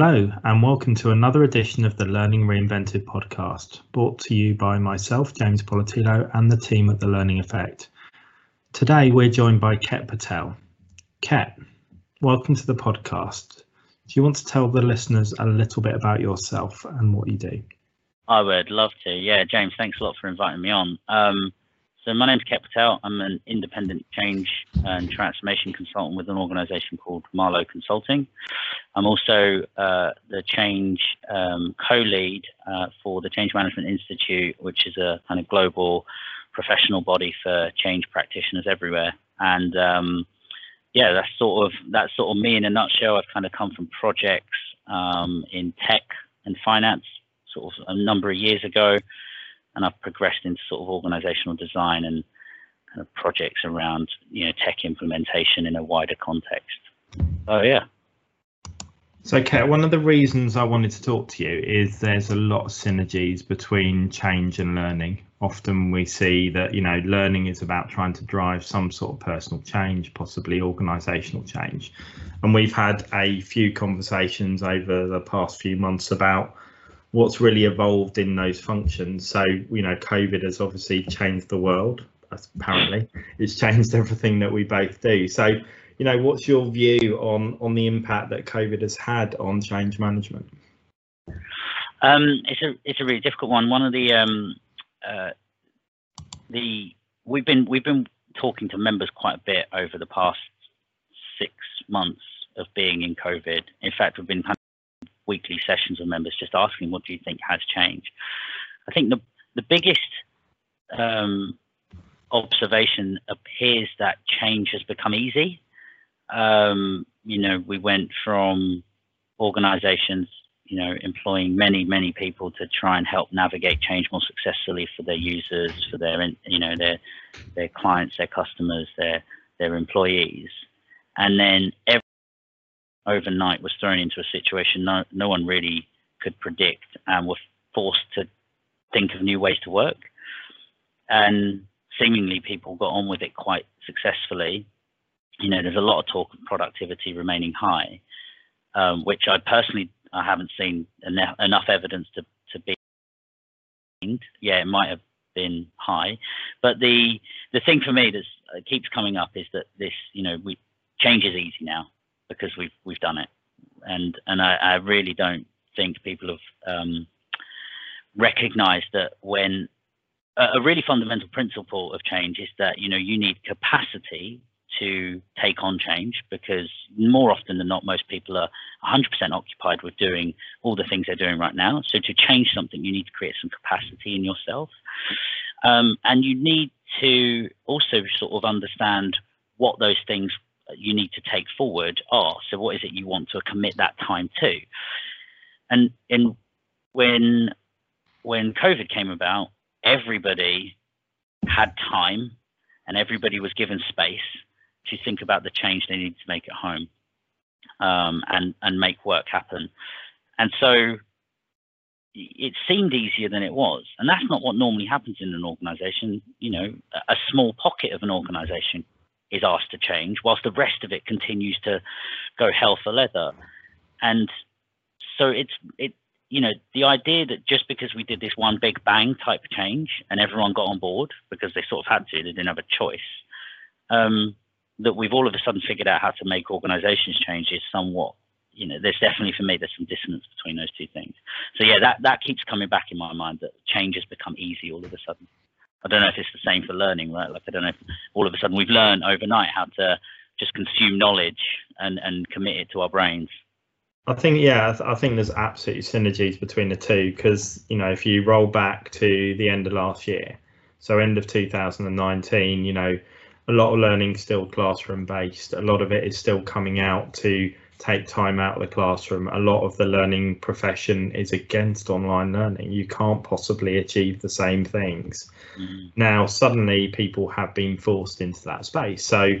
Hello, and welcome to another edition of the Learning Reinvented podcast, brought to you by myself, James Poletyllo, and the team at The Learning Effect. Today, we're joined by Ket Patel. Ket, welcome to the podcast. Do you want to tell the listeners a little bit about yourself and what you do? I would love to. Yeah, James, thanks a lot for inviting me on. Um, so my name's Ket Patel. I'm an independent change and transformation consultant with an organization called Marlowe Consulting. I'm also uh, the change um, co-lead uh, for the Change Management Institute, which is a kind of global professional body for change practitioners everywhere. And um, yeah, that's sort of that's sort of me in a nutshell. I've kind of come from projects um, in tech and finance sort of a number of years ago and I've progressed into sort of organizational design and kind of projects around you know tech implementation in a wider context. Oh yeah. So, Ket, one of the reasons I wanted to talk to you is there's a lot of synergies between change and learning. Often we see that you know learning is about trying to drive some sort of personal change, possibly organisational change, and we've had a few conversations over the past few months about what's really evolved in those functions. So, you know, COVID has obviously changed the world. Apparently, it's changed everything that we both do. So, you know, what's your view on on the impact that COVID has had on change management? Um, it's a it's a really difficult one. One of the um, uh, the we've been we've been talking to members quite a bit over the past six months of being in COVID. In fact, we've been weekly sessions with members just asking what do you think has changed. I think the the biggest um, observation appears that change has become easy. Um, you know, we went from organizations, you know, employing many, many people to try and help navigate change more successfully for their users, for their, you know, their their clients, their customers, their their employees, and then every overnight was thrown into a situation no, no one really could predict and were forced to think of new ways to work. And seemingly people got on with it quite successfully. You know, there's a lot of talk of productivity remaining high, um, which I personally I haven't seen enough, enough evidence to, to be. Yeah, it might have been high, but the the thing for me that uh, keeps coming up is that this, you know, we change is easy now because we've we've done it, and and I, I really don't think people have um, recognised that when a, a really fundamental principle of change is that you know you need capacity to take on change because more often than not, most people are 100% occupied with doing all the things they're doing right now. So to change something, you need to create some capacity in yourself. Um, and you need to also sort of understand what those things you need to take forward are. So what is it you want to commit that time to? And in when when COVID came about, everybody had time and everybody was given space to think about the change they need to make at home um, and and make work happen. And so it seemed easier than it was, and that's not what normally happens in an organization. You know, a small pocket of an organization is asked to change, whilst the rest of it continues to go hell for leather. And so it's it you know the idea that just because we did this one big bang type change and everyone got on board because they sort of had to, they didn't have a choice. Um, that we've all of a sudden figured out how to make organizations change is somewhat you know there's definitely for me there's some dissonance between those two things so yeah that that keeps coming back in my mind that change has become easy all of a sudden I don't know if it's the same for learning, right? Like I don't know if all of a sudden we've learned overnight how to just consume knowledge and and commit it to our brains. I think yeah, I think there's absolutely synergies between the two because you know if you roll back to the end of last year, so end of 2019, you know, a lot of learning still classroom based. A lot of it is still coming out to take time out of the classroom. A lot of the learning profession is against online learning. You can't possibly achieve the same things. Mm. Now, suddenly, people have been forced into that space. So,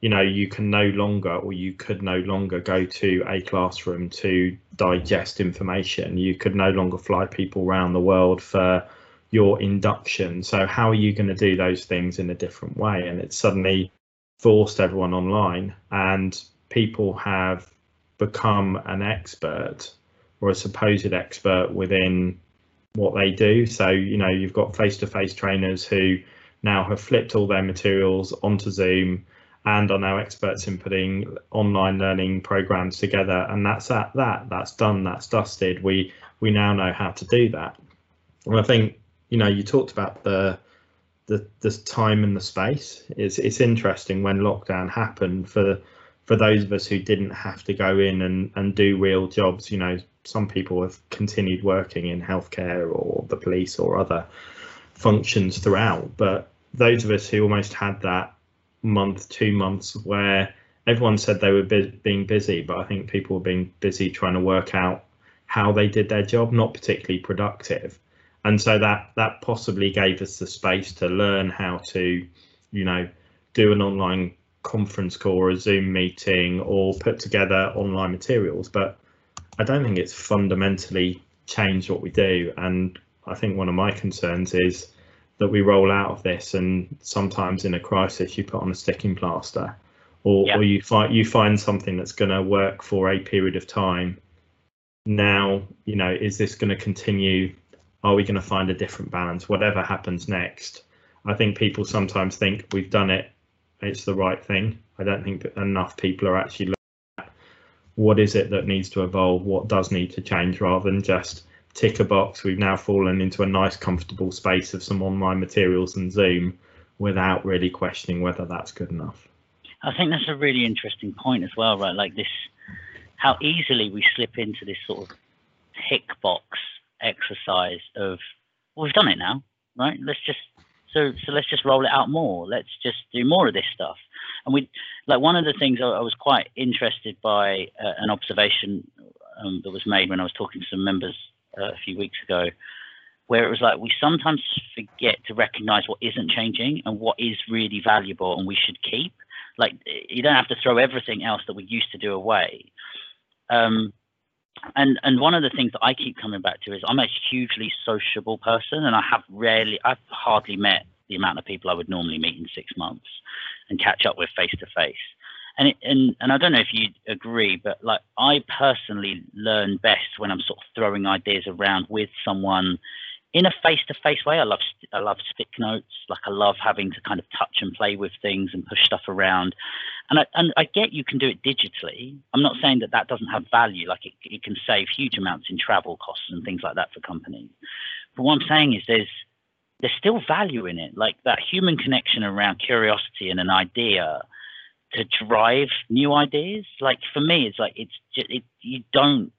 you know, you can no longer, or you could no longer go to a classroom to digest information. You could no longer fly people around the world for your induction. So, how are you going to do those things in a different way? And it's suddenly forced everyone online, and people have become an expert or a supposed expert within what they do. So, you know, you've got face-to-face trainers who now have flipped all their materials onto Zoom and are now experts in putting online learning programs together. And that's at that, that's done, that's dusted. We we now know how to do that. And I think, you know, you talked about the the the time and the space. It's it's interesting when lockdown happened for for those of us who didn't have to go in and, and do real jobs, you know, some people have continued working in healthcare or the police or other functions throughout. But those of us who almost had that month, two months where everyone said they were being busy, but I think people were being busy trying to work out how they did their job, not particularly productive. And so that that possibly gave us the space to learn how to, you know, do an online conference call or a Zoom meeting or put together online materials. But I don't think it's fundamentally changed what we do. And I think one of my concerns is that we roll out of this and sometimes in a crisis you put on a sticking plaster or, yeah. or you find you find something that's going to work for a period of time now you know is this going to continue are we going to find a different balance whatever happens next i think people sometimes think we've done it it's the right thing i don't think enough people are actually looking at what is it that needs to evolve, what does need to change, rather than just tick a box. We've now fallen into a nice, comfortable space of some online materials and Zoom without really questioning whether that's good enough. I think that's a really interesting point as well, right? Like this, how easily we slip into this sort of tick box exercise of, well, we've done it now, right? Let's just so so let's just roll it out more. Let's just do more of this stuff. And we like one of the things I, I was quite interested by uh, an observation um, that was made when I was talking to some members uh, a few weeks ago, where it was like we sometimes forget to recognize what isn't changing and what is really valuable and we should keep. Like you don't have to throw everything else that we used to do away. Um, and and one of the things that I keep coming back to is I'm a hugely sociable person, and I have rarely, I've hardly met the amount of people I would normally meet in six months and catch up with face to face. And it, and and I don't know if you agree, but like I personally learn best when I'm sort of throwing ideas around with someone in a face-to-face way. I love I love stick notes. Like I love having to kind of touch and play with things and push stuff around. And I and I get you can do it digitally. I'm not saying that that doesn't have value. Like it, it can save huge amounts in travel costs and things like that for companies. But what I'm saying is there's there's still value in it. Like that human connection around curiosity and an idea to drive new ideas. Like for me, it's like it's just it, you don't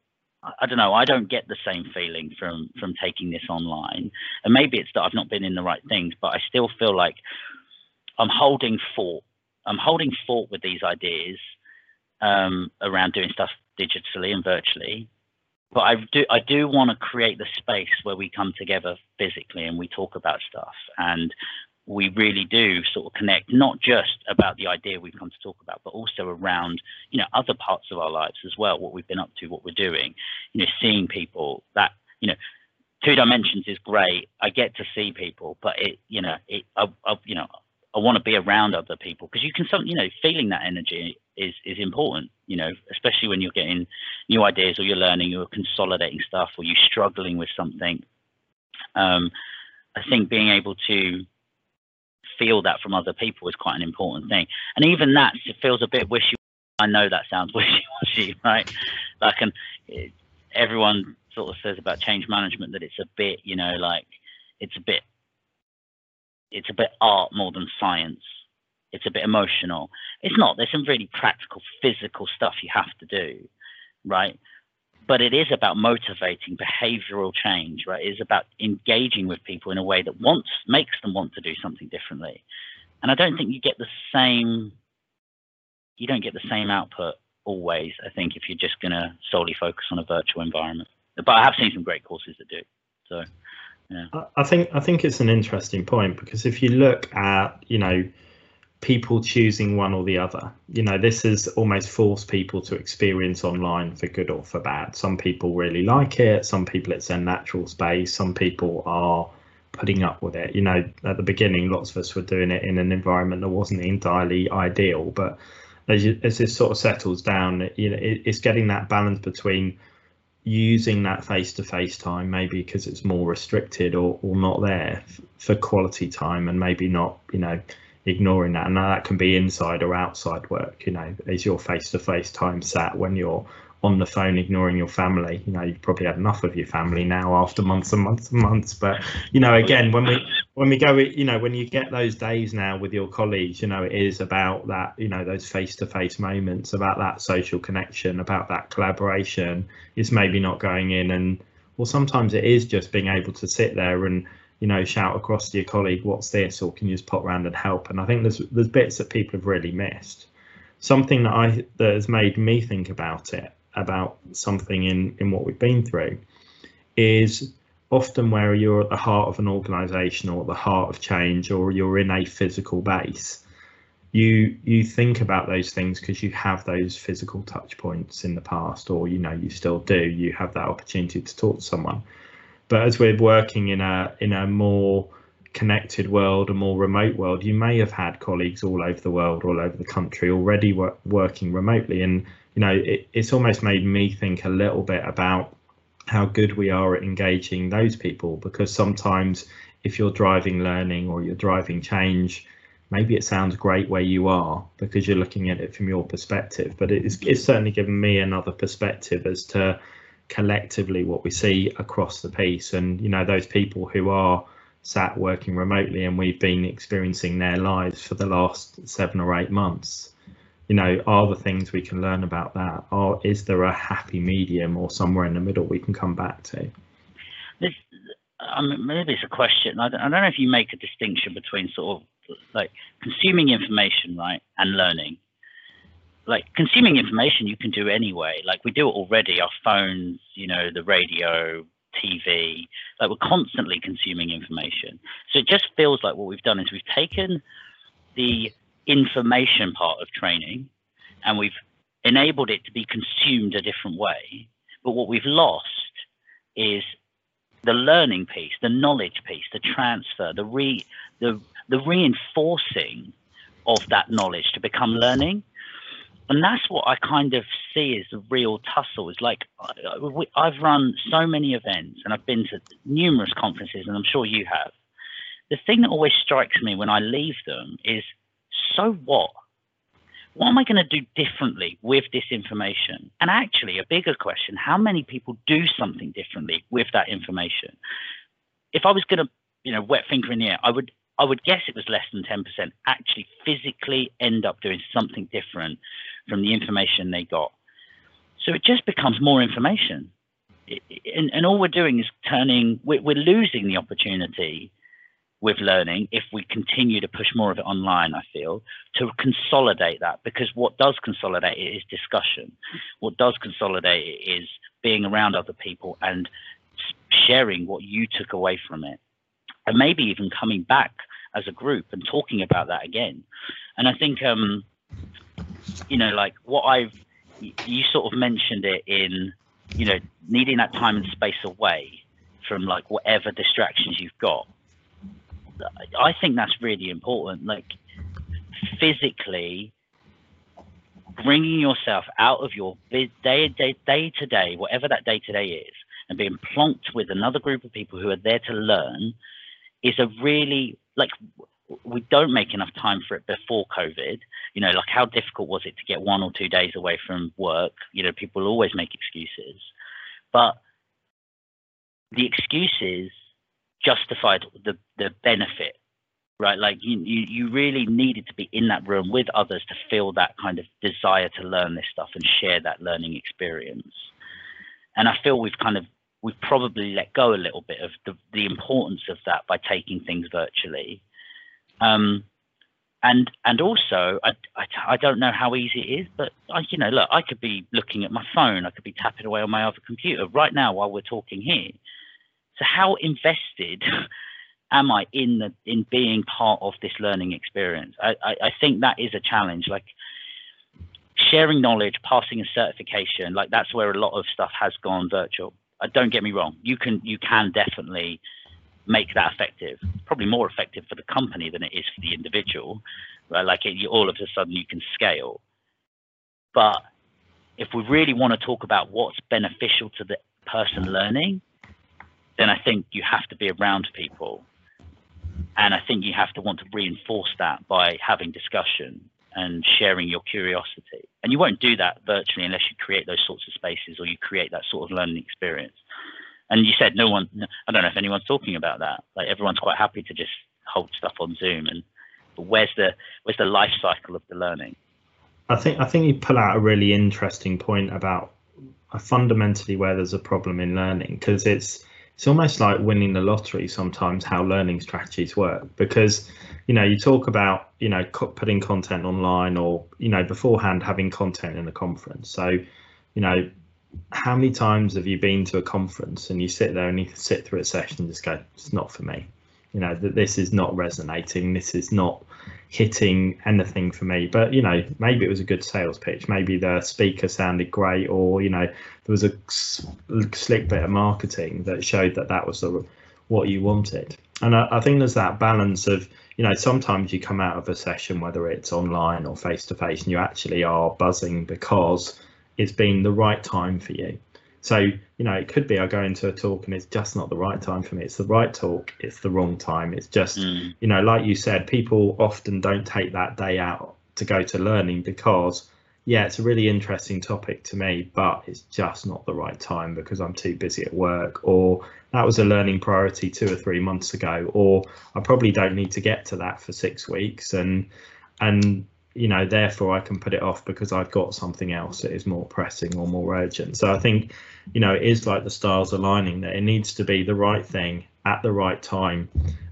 I don't know. I don't get the same feeling from from taking this online, and maybe it's that I've not been in the right things, but I still feel like I'm holding fort. I'm holding fort with these ideas um, around doing stuff digitally and virtually. But I do I do want to create the space where we come together physically and we talk about stuff and we really do sort of connect not just about the idea we've come to talk about but also around you know other parts of our lives as well what we've been up to what we're doing you know seeing people that you know two dimensions is great. I get to see people but it you know it I, I you know i want to be around other people because you can some you know feeling that energy is is important you know especially when you're getting new ideas or you're learning you're consolidating stuff or you're struggling with something. Um i think being able to feel that from other people is quite an important thing. And even that feels a bit wishy. I know that sounds wishy-washy, right? Like, and everyone sort of says about change management that it's a bit, you know, like it's a bit, it's a bit art more than science. It's a bit emotional. It's not. There's some really practical, physical stuff you have to do, right? But it is about motivating behavioral change, right? It is about engaging with people in a way that wants makes them want to do something differently. And I don't think you get the same you don't get the same output always, I think, if you're just gonna solely focus on a virtual environment. But I have seen some great courses that do. So yeah. I think I think it's an interesting point because if you look at, you know, people choosing one or the other. You know, this has almost forced people to experience online for good or for bad. Some people really like it, some people it's their natural space, some people are putting up with it. You know, at the beginning, lots of us were doing it in an environment that wasn't entirely ideal, but as, you, as this sort of settles down, you know, it, it's getting that balance between using that face-to-face time maybe because it's more restricted or, or not there for quality time and maybe not you know ignoring that. And that can be inside or outside work you know. Is your face-to-face time sat when you're on the phone ignoring your family? You know you've probably had enough of your family now after months and months and months. But you know again when we when we go you know when you get those days now with your colleagues you know it is about that you know those face-to-face moments about that social connection about that collaboration. It's maybe not going in and well sometimes it is just being able to sit there and you know shout across to your colleague what's this? or can you just pop around and help? And i think there's there's bits that people have really missed. Something that i that has made me think about it about something in in what we've been through is often where you're at the heart of an organization or at the heart of change or you're in a physical base you you think about those things because you have those physical touch points in the past or you know you still do. You have that opportunity to talk to someone but as we're working in a in a more connected world, a more remote world, you may have had colleagues all over the world, all over the country already wor- working remotely. And, you know, it, it's almost made me think a little bit about how good we are at engaging those people because sometimes if you're driving learning or you're driving change, maybe it sounds great where you are because you're looking at it from your perspective, but it's, it's certainly given me another perspective as to collectively what we see across the piece. And you know those people who are sat working remotely and we've been experiencing their lives for the last seven or eight months you know are the things we can learn about that? Or is there a happy medium or somewhere in the middle we can come back to? This I mean, maybe it's a question. I don't, I don't know if you make a distinction between sort of like consuming information right and learning like consuming information you can do anyway like we do it already our phones you know the radio TV. Like we're constantly consuming information. So it just feels like what we've done is we've taken the information part of training and we've enabled it to be consumed a different way. But what we've lost is the learning piece, the knowledge piece, the transfer, the re the the reinforcing of that knowledge to become learning and that's what I kind of see as the real tussle. Is like I've run so many events and I've been to numerous conferences, and I'm sure you have. The thing that always strikes me when I leave them is, so what? What am I going to do differently with this information? And actually, a bigger question: How many people do something differently with that information? If I was going to, you know, wet finger in the air, I would I would guess it was less than 10% actually physically end up doing something different from the information they got. So it just becomes more information. and, and, all we're doing is turning, we're, we're losing the opportunity with learning if we continue to push more of it online, I feel, to consolidate that. Because what does consolidate it is discussion. What does consolidate it is being around other people and sharing what you took away from it and maybe even coming back as a group and talking about that again. And I think, um, you know, like what I've, you sort of mentioned it in, you know, needing that time and space away from like whatever distractions you've got. I think that's really important. Like physically bringing yourself out of your day, day, day to day, whatever that day to day is, and being plonked with another group of people who are there to learn is a really like we don't make enough time for it before COVID. You know, like how difficult was it to get one or two days away from work? You know, people always make excuses, but the excuses justified the the benefit, right? Like you you, you really needed to be in that room with others to feel that kind of desire to learn this stuff and share that learning experience. And I feel we've kind of we've probably let go a little bit of the, the importance of that by taking things virtually. Um, and and also, I, I, I, don't know how easy it is, but I, you know, look, I could be looking at my phone, I could be tapping away on my other computer right now while we're talking here. So how invested am I in the in being part of this learning experience? I, I, I think that is a challenge. Like sharing knowledge, passing a certification, like that's where a lot of stuff has gone virtual. Uh, don't get me wrong. You can you can definitely make that effective. Probably more effective for the company than it is for the individual. Right? Like it, you, all of a sudden you can scale. But if we really want to talk about what's beneficial to the person learning, then I think you have to be around people. And I think you have to want to reinforce that by having discussion and sharing your curiosity. And you won't do that virtually unless you create those sorts of spaces or you create that sort of learning experience. And you said no one, I don't know if anyone's talking about that. Like everyone's quite happy to just hold stuff on Zoom. And but where's the where's the life cycle of the learning? I think I think you pull out a really interesting point about uh, fundamentally where there's a problem in learning because it's it's almost like winning the lottery sometimes how learning strategies work. Because you know you talk about you know putting content online or you know beforehand having content in the conference. So you know how many times have you been to a conference and you sit there and you sit through a session and just go it's not for me you know that this is not resonating this is not hitting anything for me. But you know maybe it was a good sales pitch. Maybe the speaker sounded great or you know there was a slick bit of marketing that showed that that was the, what you wanted. And I, I think there's that balance of you know sometimes you come out of a session whether it's online or face to face and you actually are buzzing because it's been the right time for you so, you know, it could be I go into a talk and it's just not the right time for me. It's the right talk, it's the wrong time. It's just, mm. you know, like you said, people often don't take that day out to go to learning because, yeah, it's a really interesting topic to me, but it's just not the right time because I'm too busy at work or that was a learning priority two or three months ago, or I probably don't need to get to that for six weeks. And, and you know, therefore I can put it off because I've got something else that is more pressing or more urgent. So I think, you know, it is like the stars aligning that it needs to be the right thing at the right time.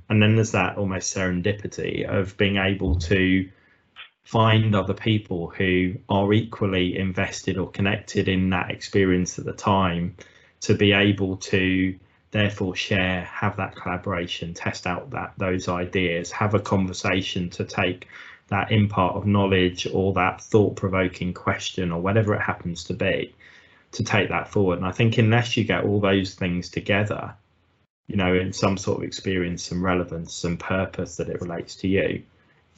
And then there's that almost serendipity of being able to find other people who are equally invested or connected in that experience at the time to be able to therefore share have that collaboration test out that those ideas have a conversation to take that impart of knowledge or that thought provoking question or whatever it happens to be to take that forward. And I think unless you get all those things together, you know, in some sort of experience and relevance and purpose that it relates to you,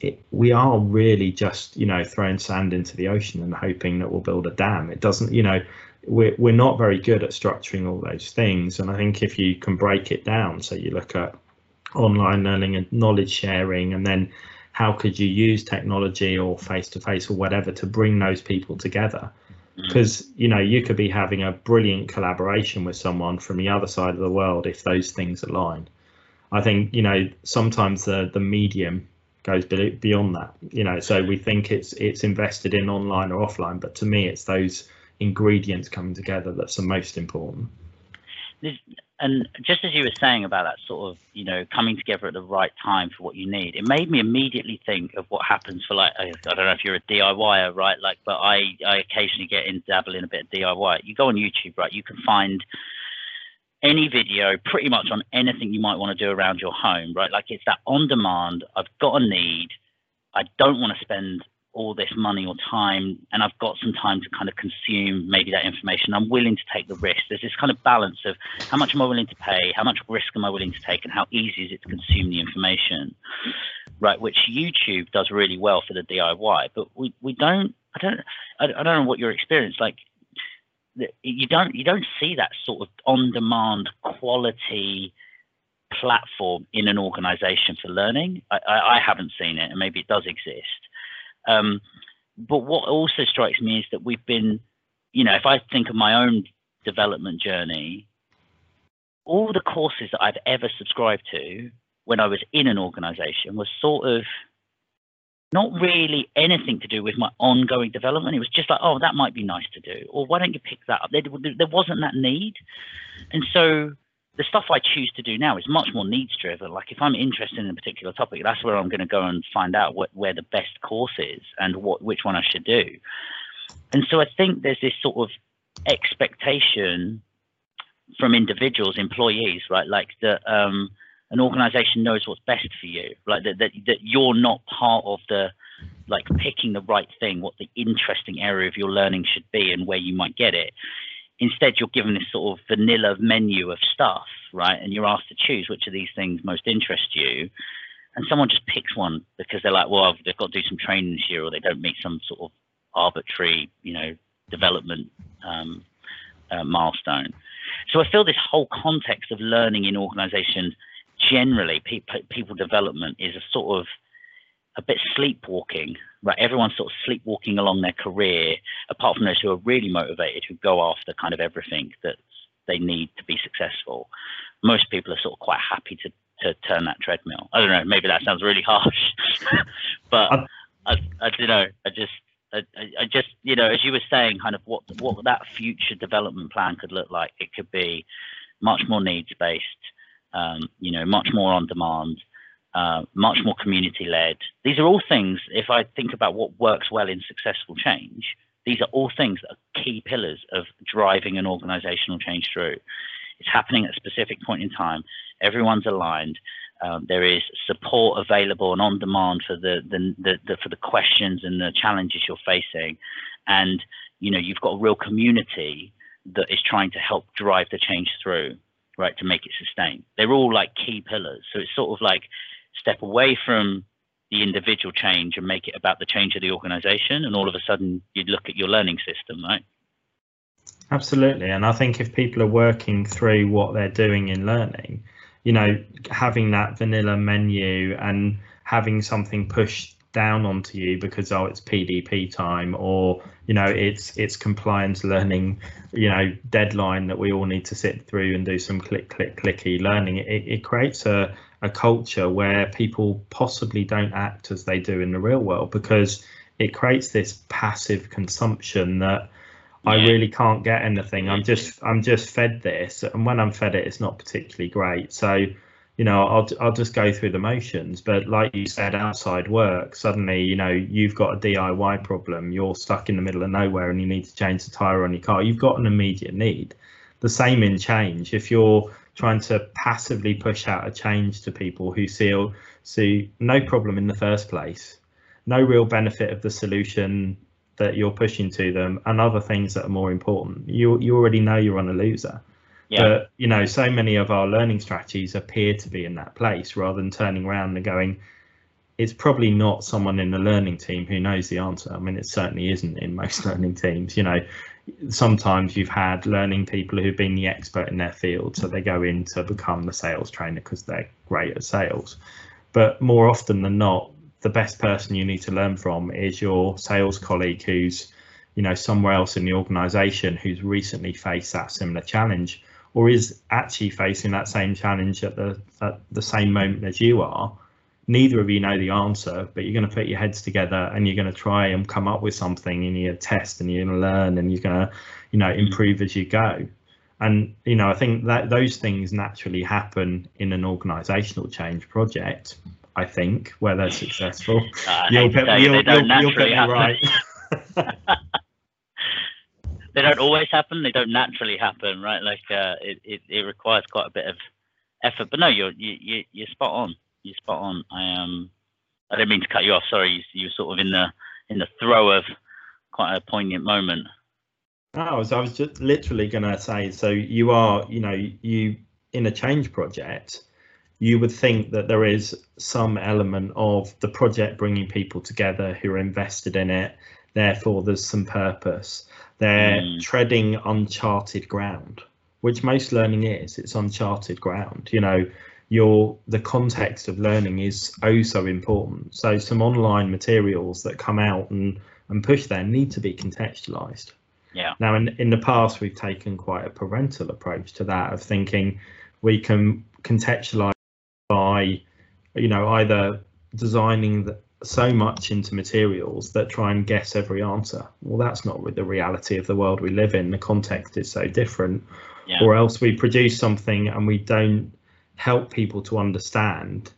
it, we are really just, you know, throwing sand into the ocean and hoping that we'll build a dam. It doesn't, you know, we're, we're not very good at structuring all those things. And I think if you can break it down, so you look at online learning and knowledge sharing and then how could you use technology or face to face or whatever to bring those people together? Because mm. you know you could be having a brilliant collaboration with someone from the other side of the world if those things align. I think you know sometimes the the medium goes beyond that you know so we think it's it's invested in online or offline but to me it's those ingredients coming together that's the most important and just as you were saying about that sort of you know coming together at the right time for what you need it made me immediately think of what happens for like i don't know if you're a diyer right? Like but i i occasionally get in dabble in a bit of diy er. you go on youtube right? You can find any video pretty much on anything you might want to do around your home right? Like it's that on demand i've got a need i don't want to spend all this money or time and I've got some time to kind of consume maybe that information. I'm willing to take the risk. There's this kind of balance of how much am I willing to pay, how much risk am I willing to take, and how easy is it to consume the information, right? Which YouTube does really well for the DIY, but we, we don't. I don't. I, don't know what your experience like. You don't. You don't see that sort of on-demand quality platform in an organization for learning. I, I, I haven't seen it, and maybe it does exist um, but what also strikes me is that we've been, you know, if I think of my own development journey, all the courses that I've ever subscribed to when I was in an organization was sort of not really anything to do with my ongoing development. It was just like, oh, that might be nice to do, or why don't you pick that up? There, there wasn't that need, and so the stuff I choose to do now is much more needs driven. Like if I'm interested in a particular topic, that's where I'm going to go and find out what, where the best course is and what which one I should do. And so I think there's this sort of expectation from individuals, employees, right? Like that um, an organization knows what's best for you, like that, that that you're not part of the like picking the right thing, what the interesting area of your learning should be, and where you might get it instead you're given this sort of vanilla menu of stuff, right? And you're asked to choose which of these things most interest you. And someone just picks one because they're like, well, they've got to do some training year, or they don't meet some sort of arbitrary, you know, development um, uh, milestone. So I feel this whole context of learning in organizations generally, pe- people development is a sort of a bit sleepwalking, right? Everyone's sort of sleepwalking along their career, apart from those who are really motivated, who go after kind of everything that they need to be successful. Most people are sort of quite happy to to turn that treadmill. I don't know, maybe that sounds really harsh, but I, I don't know. I just I, I, just, you know, as you were saying, kind of what what that future development plan could look like. It could be much more needs based, um, you know, much more on demand, uh, much more community led. These are all things. If I think about what works well in successful change, these are all things that are key pillars of driving an organizational change through. It's happening at a specific point in time. Everyone's aligned. Um, there is support available and on demand for the, the, the, the, for the questions and the challenges you're facing, and you know you've got a real community that is trying to help drive the change through, right, to make it sustain. They're all like key pillars. So it's sort of like step away from the individual change and make it about the change of the organization, and all of a sudden you look at your learning system, right? Absolutely, and I think if people are working through what they're doing in learning you know, having that vanilla menu and having something pushed down onto you because oh it's PDP time or you know it's it's compliance learning you know deadline that we all need to sit through and do some click click clicky learning it, it creates a, a culture where people possibly don't act as they do in the real world because it creates this passive consumption that I really can't get anything. I'm just I'm just fed this, and when I'm fed it, it's not particularly great. So, you know, I'll I'll just go through the motions. But like you said, outside work, suddenly, you know, you've got a DIY problem. You're stuck in the middle of nowhere, and you need to change the tire on your car. You've got an immediate need. The same in change. If you're trying to passively push out a change to people who see see no problem in the first place, no real benefit of the solution that you're pushing to them and other things that are more important. You you already know you're on a loser. Yeah. But you know, so many of our learning strategies appear to be in that place rather than turning around and going, it's probably not someone in the learning team who knows the answer. I mean, it certainly isn't in most learning teams. You know, sometimes you've had learning people who've been the expert in their field, so they go in to become the sales trainer because they're great at sales. But more often than not, the best person you need to learn from is your sales colleague who's you know somewhere else in the organization who's recently faced that similar challenge or is actually facing that same challenge at the at the same moment as you are neither of you know the answer but you're going to put your heads together and you're going to try and come up with something and to test and you're going to learn and you're going to you know improve as you go and you know i think that those things naturally happen in an organizational change project I think, where they're successful. Uh, you'll, get, you'll, you'll, you'll get me right. they don't always happen. They don't naturally happen, right? Like uh, it, it, it requires quite a bit of effort. But no, you're you, you you're spot on. You're spot on. I um I didn't mean to cut you off. Sorry, you, you're sort of in the in the throw of quite a poignant moment. Oh, I was I was just literally going to say. So you are, you know, you in a change project you would think that there is some element of the project bringing people together who are invested in it. Therefore, there's some purpose. They're mm. treading uncharted ground, which most learning is. It's uncharted ground. You know, your the context of learning is oh so important. So some online materials that come out and and push there need to be contextualized. Yeah. Now, in in the past, we've taken quite a parental approach to that of thinking we can contextualize by you know either designing the, so much into materials that try and guess every answer well that's not with the reality of the world we live in the context is so different yeah. or else we produce something and we don't help people to understand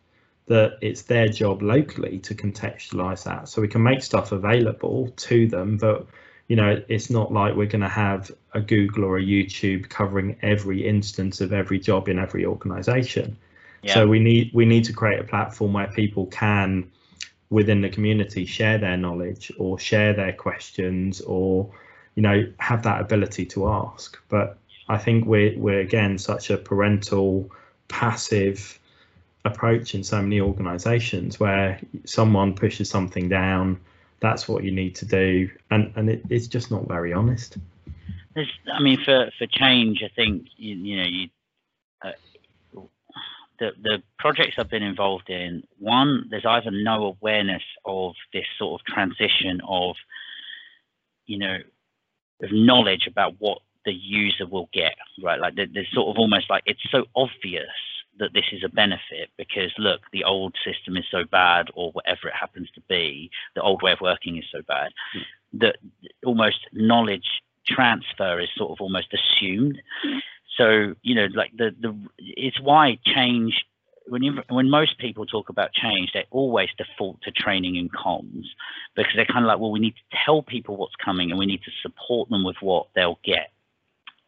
that it's their job locally to contextualize that. So we can make stuff available to them but you know it's not like we're going to have a google or a youtube covering every instance of every job in every organization. So we need we need to create a platform where people can within the community share their knowledge or share their questions or you know have that ability to ask. But I think we're we're again such a parental passive approach in so many organizations where someone pushes something down that's what you need to do and and it, it's just not very honest there's, I mean, for for change, I think you, you know you. Uh, the, the projects I've been involved in, one, there's either no awareness of this sort of transition of, you know, of knowledge about what the user will get, right? Like there's sort of almost like it's so obvious that this is a benefit because look, the old system is so bad, or whatever it happens to be, the old way of working is so bad mm. that almost knowledge transfer is sort of almost assumed. Mm. So you know, like the the it's why change when you, when most people talk about change, they always default to training and comms because they're kind of like, well, we need to tell people what's coming and we need to support them with what they'll get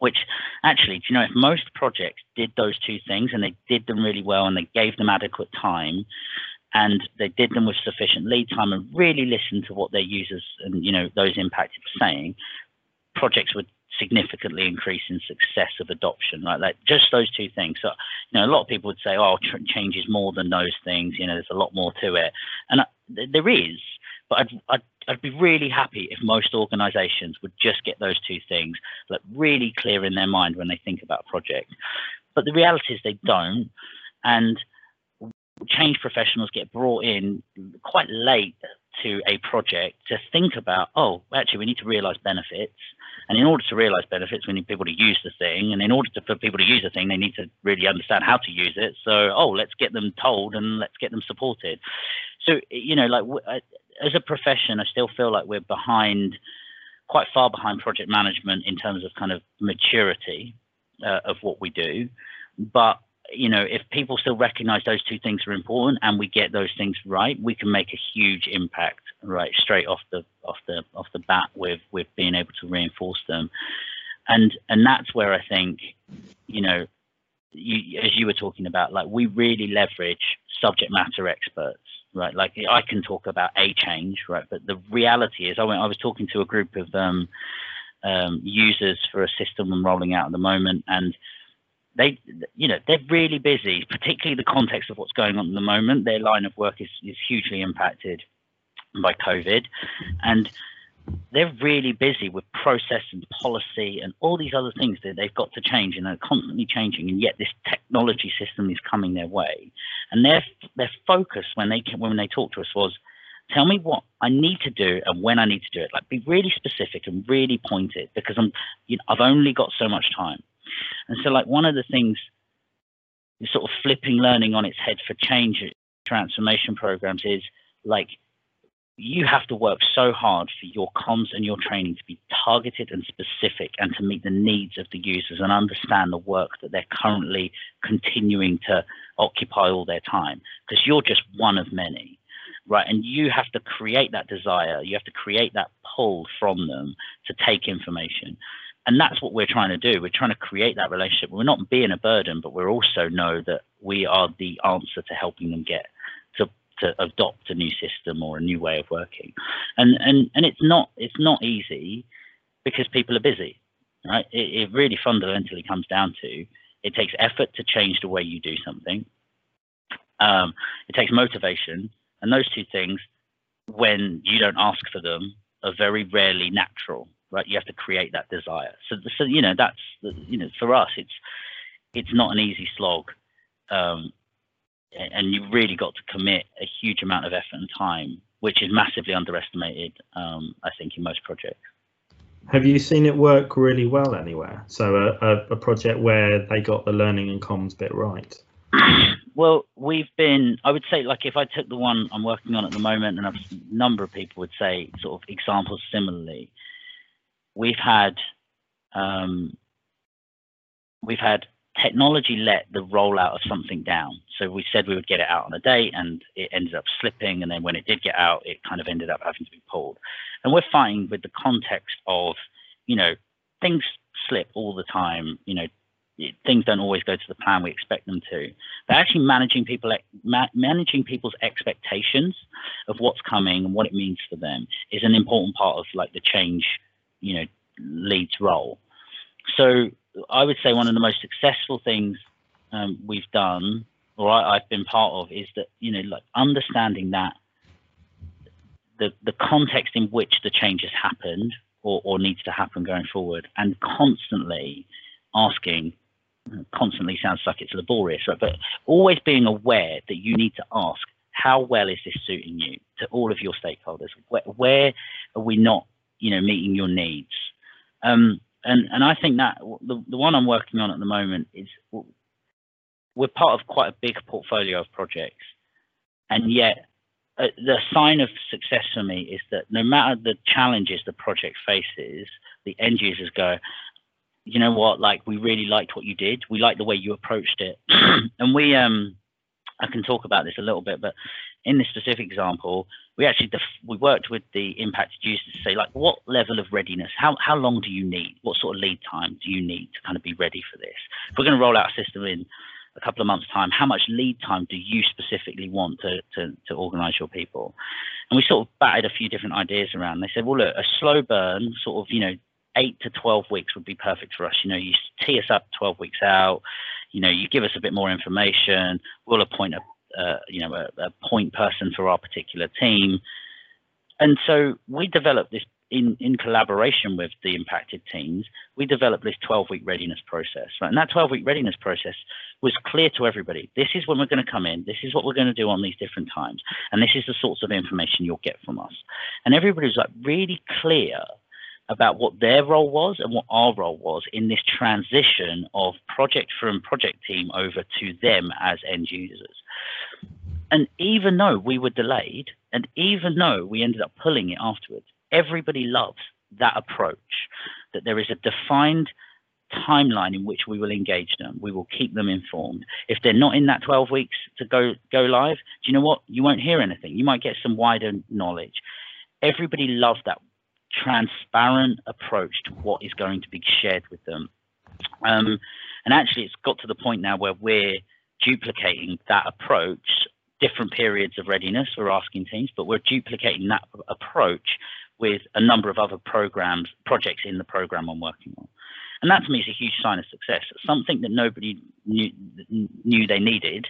which actually, do you know, if most projects did those two things and they did them really well and they gave them adequate time and they did them with sufficient lead time and really listened to what their users and, you know, those impacted were saying, projects would significantly increase in success of adoption, right? Like just those two things. So, you know, a lot of people would say, oh, change is more than those things. You know, there's a lot more to it. And uh, there is, but I'd, I'd, I'd be really happy if most organizations would just get those two things like really clear in their mind when they think about a project. But the reality is they don't. And change professionals get brought in quite late to a project to think about, oh, actually, we need to realize benefits. And in order to realize benefits, we need people to use the thing. And in order to, for people to use the thing, they need to really understand how to use it. So, oh, let's get them told and let's get them supported. So, you know, like as a profession, I still feel like we're behind, quite far behind project management in terms of kind of maturity uh, of what we do. But you know, if people still recognize those two things are important and we get those things right, we can make a huge impact right straight off the off the off the bat with with being able to reinforce them. And and that's where I think, you know, you, as you were talking about, like we really leverage subject matter experts right? Like I can talk about a change, right? But the reality is, I went, I was talking to a group of um, um, users for a system I'm rolling out at the moment, and they, you know, they're really busy, particularly the context of what's going on at the moment. Their line of work is is hugely impacted by COVID, and they're really busy with process and policy and all these other things that they've got to change and are constantly changing and yet this technology system is coming their way. And their their focus when they when they talk to us was tell me what I need to do and when I need to do it. Like be really specific and really pointed because I'm you know I've only got so much time. And so like one of the things sort of flipping learning on its head for change transformation programs is like you have to work so hard for your comms and your training to be targeted and specific and to meet the needs of the users and understand the work that they're currently continuing to occupy all their time. Because you're just one of many right? And you have to create that desire. You have to create that pull from them to take information. And that's what we're trying to do. We're trying to create that relationship. We're not being a burden but we're also know that we are the answer to helping them get to adopt a new system or a new way of working. And and and it's not it's not easy because people are busy, right? It, it really fundamentally comes down to it takes effort to change the way you do something. Um, it takes motivation, and those two things, when you don't ask for them, are very rarely natural, right? You have to create that desire. So, so you know that's you know for us, it's it's not an easy slog. Um, and you've really got to commit a huge amount of effort and time, which is massively underestimated, um, I think, in most projects. Have you seen it work really well anywhere? So a, a, a project where they got the learning and comms bit right. well, we've been, I would say, like if I took the one I'm working on at the moment, and a number of people would say sort of examples similarly, we've had um, we've had technology let the rollout of something down. So we said we would get it out on a date and it ended up slipping. And then when it did get out, it kind of ended up having to be pulled. And we're fighting with the context of, you know, things slip all the time, you know, things don't always go to the plan we expect them to. But actually managing people, managing people's expectations of what's coming and what it means for them is an important part of like the change, you know, leads role. So I would say one of the most successful things um, we've done, or I, have been part of, is that you know, like understanding that the the context in which the change has happened, or, or needs to happen going forward, and constantly asking. Constantly sounds like it's laborious, right? But always being aware that you need to ask, how well is this suiting you to all of your stakeholders? Where, where are we not, you know, meeting your needs? Um, and and I think that the the one I'm working on at the moment is we're part of quite a big portfolio of projects, and yet uh, the sign of success for me is that no matter the challenges the project faces, the end users go, you know what, like we really liked what you did. We like the way you approached it, and we um, I can talk about this a little bit, but in this specific example, we actually def- we worked with the impacted users to say like what level of readiness, how how long do you need, what sort of lead time do you need to kind of be ready for this? If we're going to roll out a system in a couple of months' time, how much lead time do you specifically want to, to, to organize your people? And we sort of batted a few different ideas around. They said, well, look, a slow burn, sort of, you know, eight to 12 weeks would be perfect for us. You know, you tee us up 12 weeks out, you know, you give us a bit more information, we'll appoint a, uh, you know, a, a point person for our particular team. And so we developed this in, in collaboration with the impacted teams, we developed this 12 week readiness process. Right? And that 12 week readiness process was clear to everybody. This is when we're going to come in. This is what we're going to do on these different times. And this is the sorts of information you'll get from us. And everybody was like really clear about what their role was and what our role was in this transition of project from project team over to them as end users. And even though we were delayed, and even though we ended up pulling it afterwards, everybody loves that approach that there is a defined timeline in which we will engage them. We will keep them informed. If they're not in that 12 weeks to go go live, do you know what? You won't hear anything. You might get some wider knowledge. Everybody loves that transparent approach to what is going to be shared with them. Um, and actually, it's got to the point now where we're duplicating that approach, different periods of readiness we're asking teams, but we're duplicating that approach with a number of other programs, projects in the program I'm working on. And that to me is a huge sign of success. Something that nobody knew, knew they needed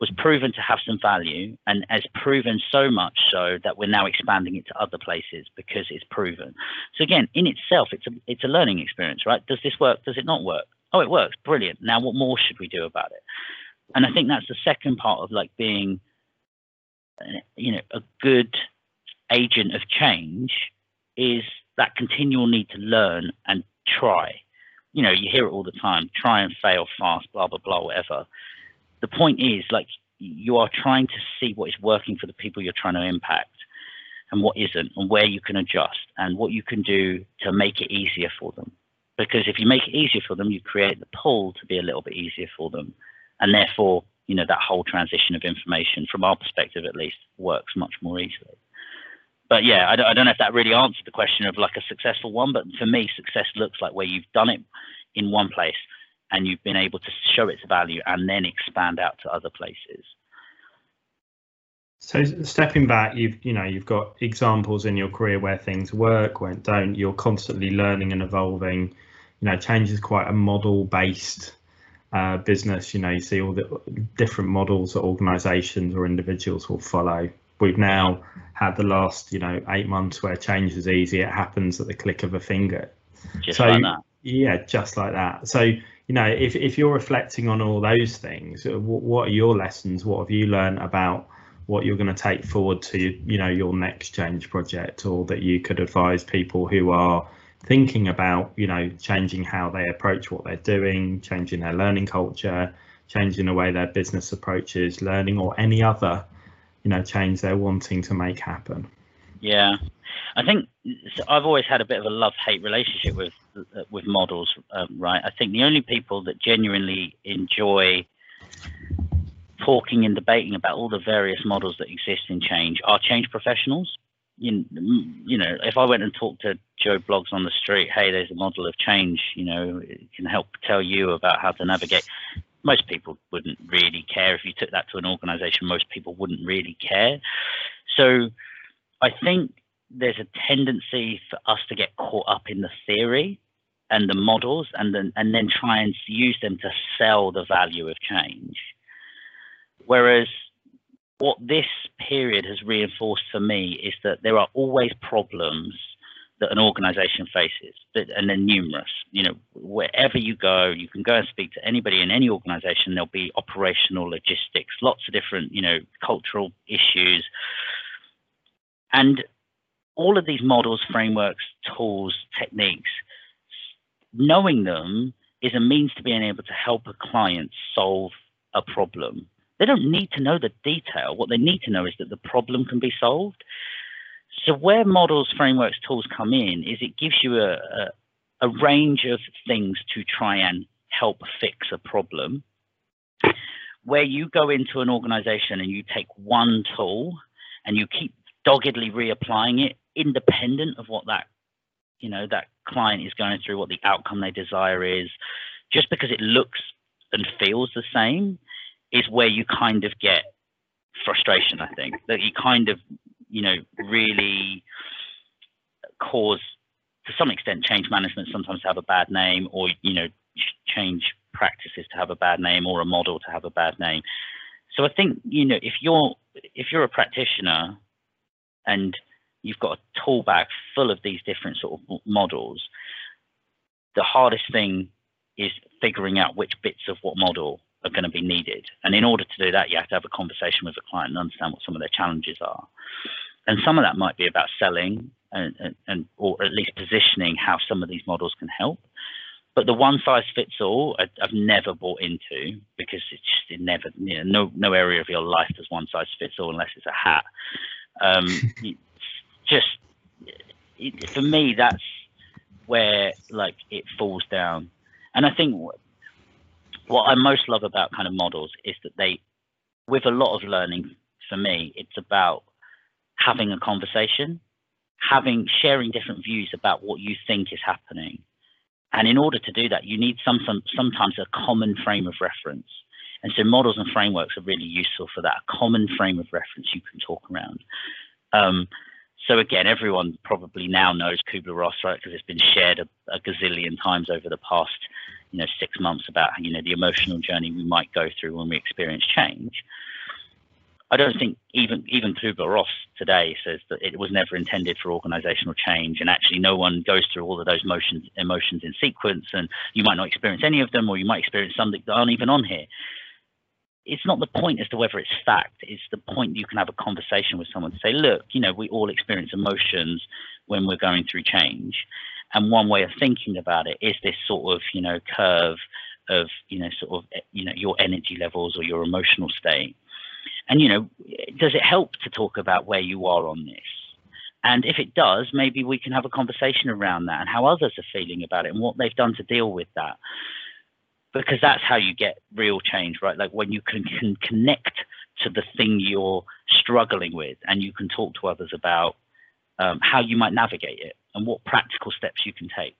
was proven to have some value and has proven so much so that we're now expanding it to other places because it's proven. So again, in itself, it's a, it's a learning experience, right? Does this work? Does it not work? Oh, it works. Brilliant. Now what more should we do about it? And I think that's the second part of like being, you know, a good agent of change is that continual need to learn and try. You know, you hear it all the time try and fail fast, blah, blah, blah, whatever. The point is, like, you are trying to see what is working for the people you're trying to impact and what isn't, and where you can adjust and what you can do to make it easier for them. Because if you make it easier for them, you create the pull to be a little bit easier for them. And therefore, you know, that whole transition of information, from our perspective at least, works much more easily but yeah, I don't, I don't know if that really answered the question of like a successful one. But for me, success looks like where you've done it in one place and you've been able to show its value and then expand out to other places. So stepping back, you've you know you've got examples in your career where things work, where don't. You're constantly learning and evolving. You know, change is quite a model-based uh, business. You know, you see all the different models that organisations or individuals will follow we've now had the last you know eight months where change is easy it happens at the click of a finger just so like yeah just like that so you know if, if you're reflecting on all those things uh, what are your lessons? What have you learned about what you're going to take forward to you know your next change project or that you could advise people who are thinking about you know changing how they approach what they're doing changing their learning culture changing the way their business approaches learning or any other you know change they're wanting to make happen? Yeah. I think i've always had a bit of a love hate relationship with with models um, right i think the only people that genuinely enjoy talking and debating about all the various models that exist in change are change professionals you, you know if i went and talked to joe blogs on the street hey there's a model of change you know it can help tell you about how to navigate most people wouldn't really care. If you took that to an organization, most people wouldn't really care. So I think there's a tendency for us to get caught up in the theory and the models and then and then try and use them to sell the value of change. Whereas what this period has reinforced for me is that there are always problems that an organization faces, and they're numerous. You know, wherever you go, you can go and speak to anybody in any organization. There'll be operational logistics, lots of different, you know, cultural issues. And all of these models, frameworks, tools, techniques, knowing them is a means to being able to help a client solve a problem. They don't need to know the detail. What they need to know is that the problem can be solved. So where models, frameworks, tools come in is it gives you a, a, a range of things to try and help fix a problem. Where you go into an organization and you take one tool and you keep doggedly reapplying it independent of what that you know that client is going through what the outcome they desire is just because it looks and feels the same is where you kind of get frustration i think that you kind of you know, really cause to some extent change management sometimes to have a bad name or, you know, change practices to have a bad name or a model to have a bad name. So I think, you know, if you're if you're a practitioner and you've got a tool bag full of these different sort of models, the hardest thing is figuring out which bits of what model are going to be needed. And in order to do that, you have to have a conversation with the client and understand what some of their challenges are and some of that might be about selling and, and, and, or at least positioning how some of these models can help. But the one size fits all, I, have never bought into because it's just never, you know, no no area of your life does one size fits all unless it's a hat. Um, just for me, that's where like it falls down. And I think what, I most love about kind of models is that they, with a lot of learning, for me, it's about having a conversation, having sharing different views about what you think is happening. And in order to do that, you need some, some sometimes a common frame of reference. And so models and frameworks are really useful for that. A common frame of reference you can talk around. Um, so again, everyone probably now knows Kubler-Ross, right? Because it's been shared a, a, gazillion times over the past, you know, six months about you know the emotional journey we might go through when we experience change. I don't think even even Kubler-Ross today says that it was never intended for organizational change, and actually no one goes through all of those motions emotions in sequence, and you might not experience any of them, or you might experience some that aren't even on here. It's not the point as to whether it's fact. It's the point you can have a conversation with someone to say, look, you know, we all experience emotions when we're going through change, and one way of thinking about it is this sort of you know curve of you know sort of you know your energy levels or your emotional state and, you know, does it help to talk about where you are on this? And if it does, maybe we can have a conversation around that and how others are feeling about it and what they've done to deal with that. Because that's how you get real change, right? Like when you can, can connect to the thing you're struggling with and you can talk to others about um, how you might navigate it and what practical steps you can take.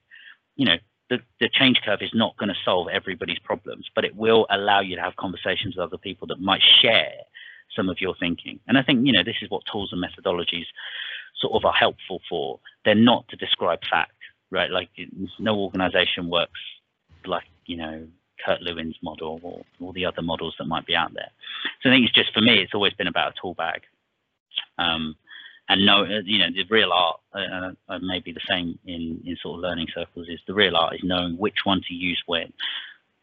You know, the, the change curve is not going to solve everybody's problems, but it will allow you to have conversations with other people that might share some of your thinking. And I think, you know, this is what tools and methodologies sort of are helpful for. They're not to describe fact, right? Like no organization works like, you know, Kurt Lewin's model or all the other models that might be out there. So I think it's just for me, it's always been about a tool bag. Um, and no, you know, the real art, uh, uh, maybe the same in, in sort of learning circles, is the real art is knowing which one to use when.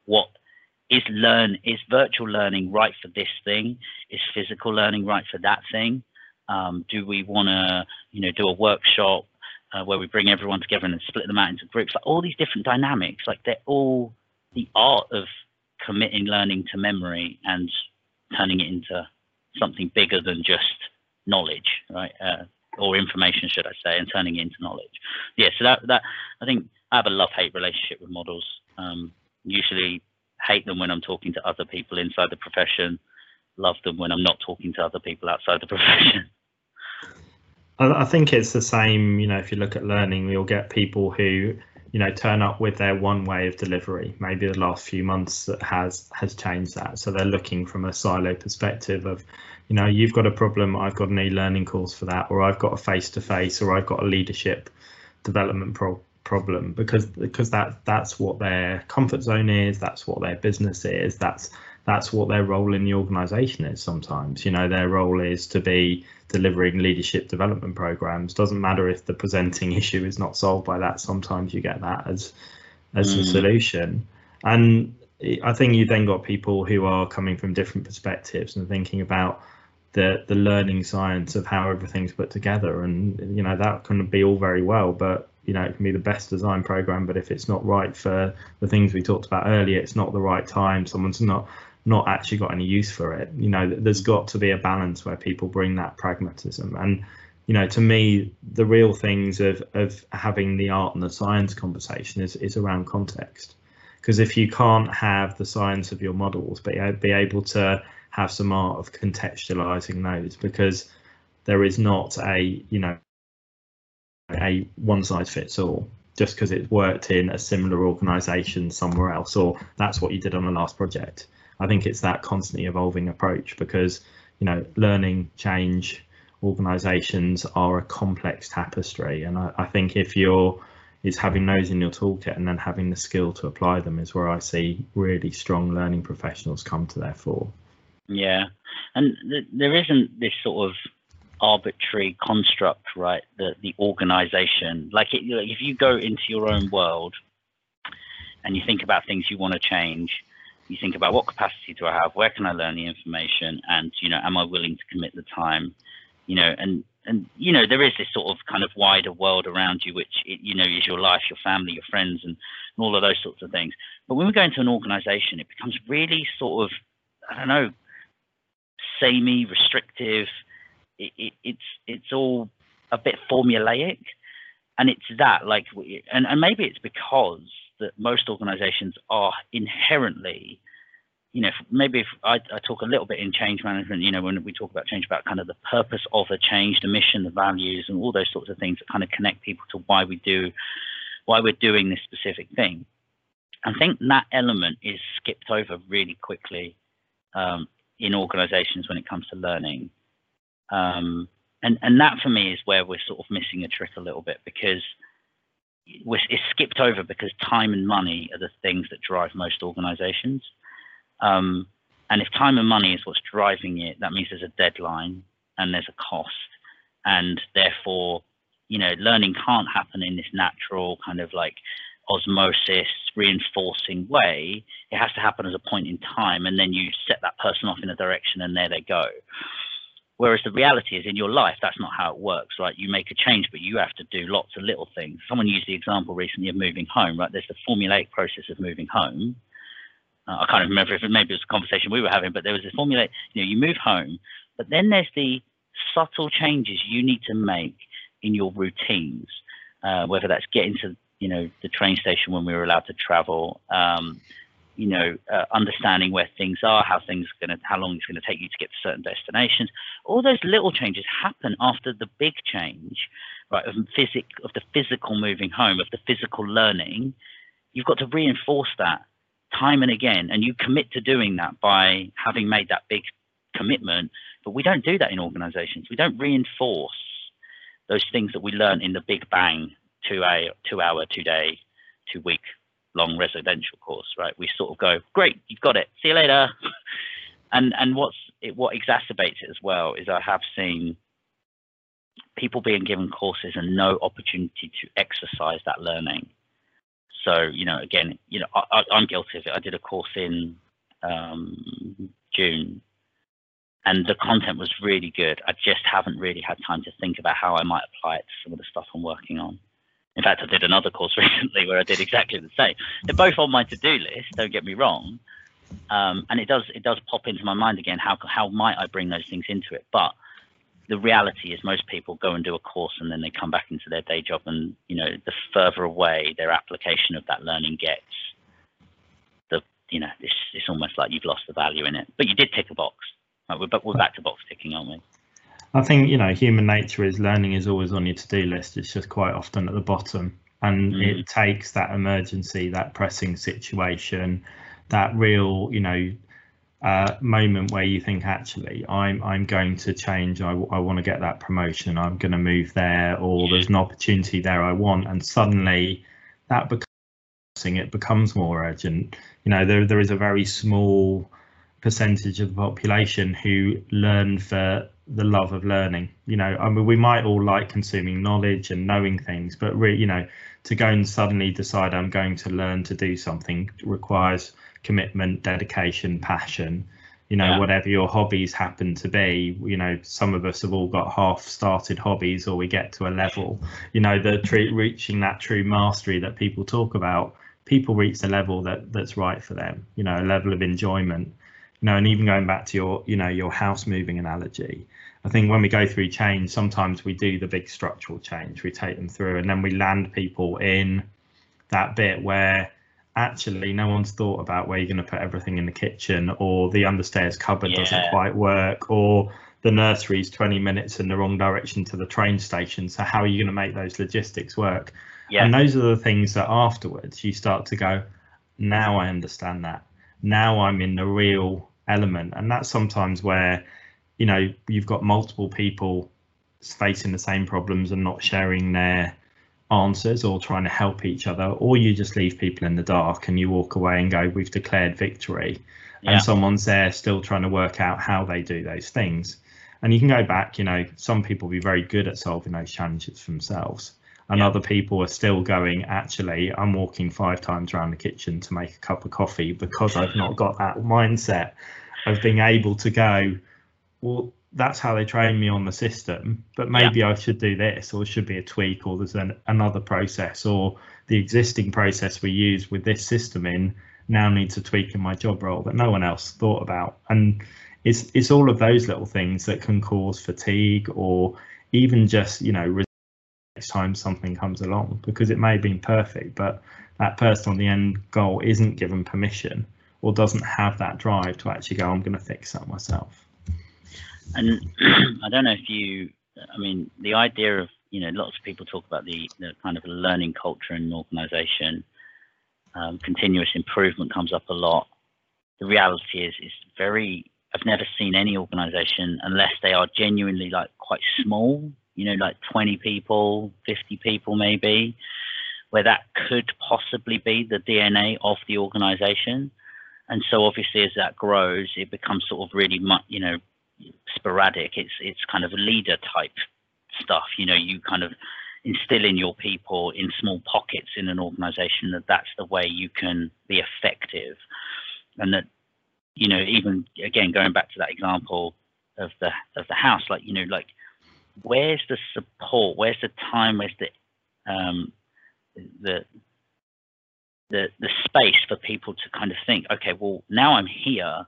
What is learn is virtual learning right for this thing is physical learning right for that thing um, do we want to you know do a workshop uh, where we bring everyone together and split them out into groups like all these different dynamics like they're all the art of committing learning to memory and turning it into something bigger than just knowledge right uh, or information should i say and turning it into knowledge. Yeah so that that i think i have a love hate relationship with models. Um, usually hate them when I'm talking to other people inside the profession, love them when I'm not talking to other people outside the profession. I think it's the same, you know, if you look at learning, you'll get people who, you know, turn up with their one way of delivery. Maybe the last few months has has changed that. So they're looking from a silo perspective of, you know, you've got a problem, I've got an e-learning course for that, or I've got a face-to-face, or I've got a leadership development pro problem because because that that's what their comfort zone is that's what their business is that's that's what their role in the organization is sometimes. You know their role is to be delivering leadership development programs. Doesn't matter if the presenting issue is not solved by that sometimes you get that as as mm. a solution. And i think you then got people who are coming from different perspectives and thinking about the the learning science of how everything's put together. And you know that can be all very well but you know it can be the best design program but if it's not right for the things we talked about earlier it's not the right time. Someone's not not actually got any use for it. You know there's got to be a balance where people bring that pragmatism. And you know to me the real things of of having the art and the science conversation is is around context. Because if you can't have the science of your models but you be able to have some art of contextualizing those because there is not a you know a one size fits all just because it's worked in a similar organization somewhere else or that's what you did on the last project i think it's that constantly evolving approach because you know learning change organizations are a complex tapestry and I, I think if you're is having those in your toolkit and then having the skill to apply them is where I see really strong learning professionals come to their fore. Yeah, and th- there isn't this sort of arbitrary construct, right? The the organization, like, it, like if you go into your own world and you think about things you want to change, you think about what capacity do I have, where can I learn the information, and you know, am I willing to commit the time, you know, and and you know, there is this sort of kind of wider world around you, which you know is your life, your family, your friends, and, and all of those sorts of things. But when we go into an organization, it becomes really sort of I don't know, samey, restrictive. It, it, it's it's all a bit formulaic, and it's that like, and and maybe it's because that most organisations are inherently you know, maybe if I, I, talk a little bit in change management, you know, when we talk about change, about kind of the purpose of a change, the mission, the values, and all those sorts of things that kind of connect people to why we do, why we're doing this specific thing. I think that element is skipped over really quickly um, in organizations when it comes to learning. Um, and, and that for me is where we're sort of missing a trick a little bit because it's skipped over because time and money are the things that drive most organizations. Um, and if time and money is what's driving it, that means there's a deadline and there's a cost. And therefore, you know, learning can't happen in this natural kind of like osmosis reinforcing way. It has to happen as a point in time. And then you set that person off in a direction and there they go. Whereas the reality is in your life, that's not how it works, right? You make a change, but you have to do lots of little things. Someone used the example recently of moving home, right? There's the formulaic process of moving home. Uh, I can't remember if it, maybe it was a conversation we were having, but there was a formulaic, you know, you move home, but then there's the subtle changes you need to make in your routines, uh, whether that's getting to, you know, the train station when we were allowed to travel, um, you know, uh, understanding where things are, how things are going to, how long it's going to take you to get to certain destinations. All those little changes happen after the big change, right? Of physic, of the physical moving home, of the physical learning. You've got to reinforce that time and again, and you commit to doing that by having made that big commitment. But we don't do that in organisations. We don't reinforce those things that we learn in the big bang, two a two hour, two day, two week long residential course, right? We sort of go, great, you've got it. See you later. and and what's it, what exacerbates it as well is I have seen people being given courses and no opportunity to exercise that learning. So you know, again, you know, I, am guilty of it. I did a course in um, June, and the content was really good. I just haven't really had time to think about how I might apply it to some of the stuff I'm working on. In fact, I did another course recently where I did exactly the same. They're both on my to-do list. Don't get me wrong, um, and it does it does pop into my mind again. How how might I bring those things into it? But the reality is, most people go and do a course and then they come back into their day job, and you know, the further away their application of that learning gets, the you know, it's it's almost like you've lost the value in it. But you did tick a box. Right, we're we're back to box ticking, aren't we? I think you know human nature is learning is always on your to-do list. It's just quite often at the bottom, and mm. it takes that emergency, that pressing situation, that real you know uh, moment where you think actually I'm I'm going to change. I, I want to get that promotion. I'm going to move there, or there's an opportunity there I want, and suddenly that becomes it becomes more urgent. You know there there is a very small percentage of the population who learn for the love of learning. You know, I mean, we might all like consuming knowledge and knowing things, but really, you know, to go and suddenly decide I'm going to learn to do something requires commitment, dedication, passion. You know, yeah. whatever your hobbies happen to be, you know, some of us have all got half-started hobbies, or we get to a level. You know, the true, reaching that true mastery that people talk about. People reach the level that that's right for them. You know, a level of enjoyment you know, and even going back to your, you know, your house moving analogy, I think when we go through change, sometimes we do the big structural change, we take them through, and then we land people in that bit where actually no one's thought about where you're going to put everything in the kitchen, or the understairs cupboard yeah. doesn't quite work, or the nursery's 20 minutes in the wrong direction to the train station. So how are you going to make those logistics work? Yeah. And those are the things that afterwards you start to go, now I understand that. Now I'm in the real element. And that's sometimes where you know you've got multiple people facing the same problems and not sharing their answers or trying to help each other or you just leave people in the dark and you walk away and go we've declared victory. Yeah. and someone's there still trying to work out how they do those things. And you can go back you know some people be very good at solving those challenges for themselves and yeah. other people are still going actually i'm walking five times around the kitchen to make a cup of coffee because i've not got that mindset of being able to go well that's how they train me on the system but maybe yeah. i should do this or it should be a tweak or there's an, another process or the existing process we use with this system in now needs a tweak in my job role that no one else thought about and it's it's all of those little things that can cause fatigue or even just you know next time something comes along because it may have been perfect, but that person on the end goal isn't given permission or doesn't have that drive to actually go, I'm going to fix that myself. And I don't know if you, I mean, the idea of, you know, lots of people talk about the, the kind of learning culture in an organization. Um, continuous improvement comes up a lot. The reality is, is very, I've never seen any organization unless they are genuinely like quite small you know, like 20 people, 50 people maybe, where that could possibly be the DNA of the organization. And so obviously as that grows, it becomes sort of really, you know, sporadic. It's, it's kind of leader type stuff. You know, you kind of instill in your people in small pockets in an organization that that's the way you can be effective. And that, you know, even again, going back to that example of the, of the house, like, you know, like, where's the support? Where's the time? Where's the um, the the the space for people to kind of think, okay, well, now I'm here.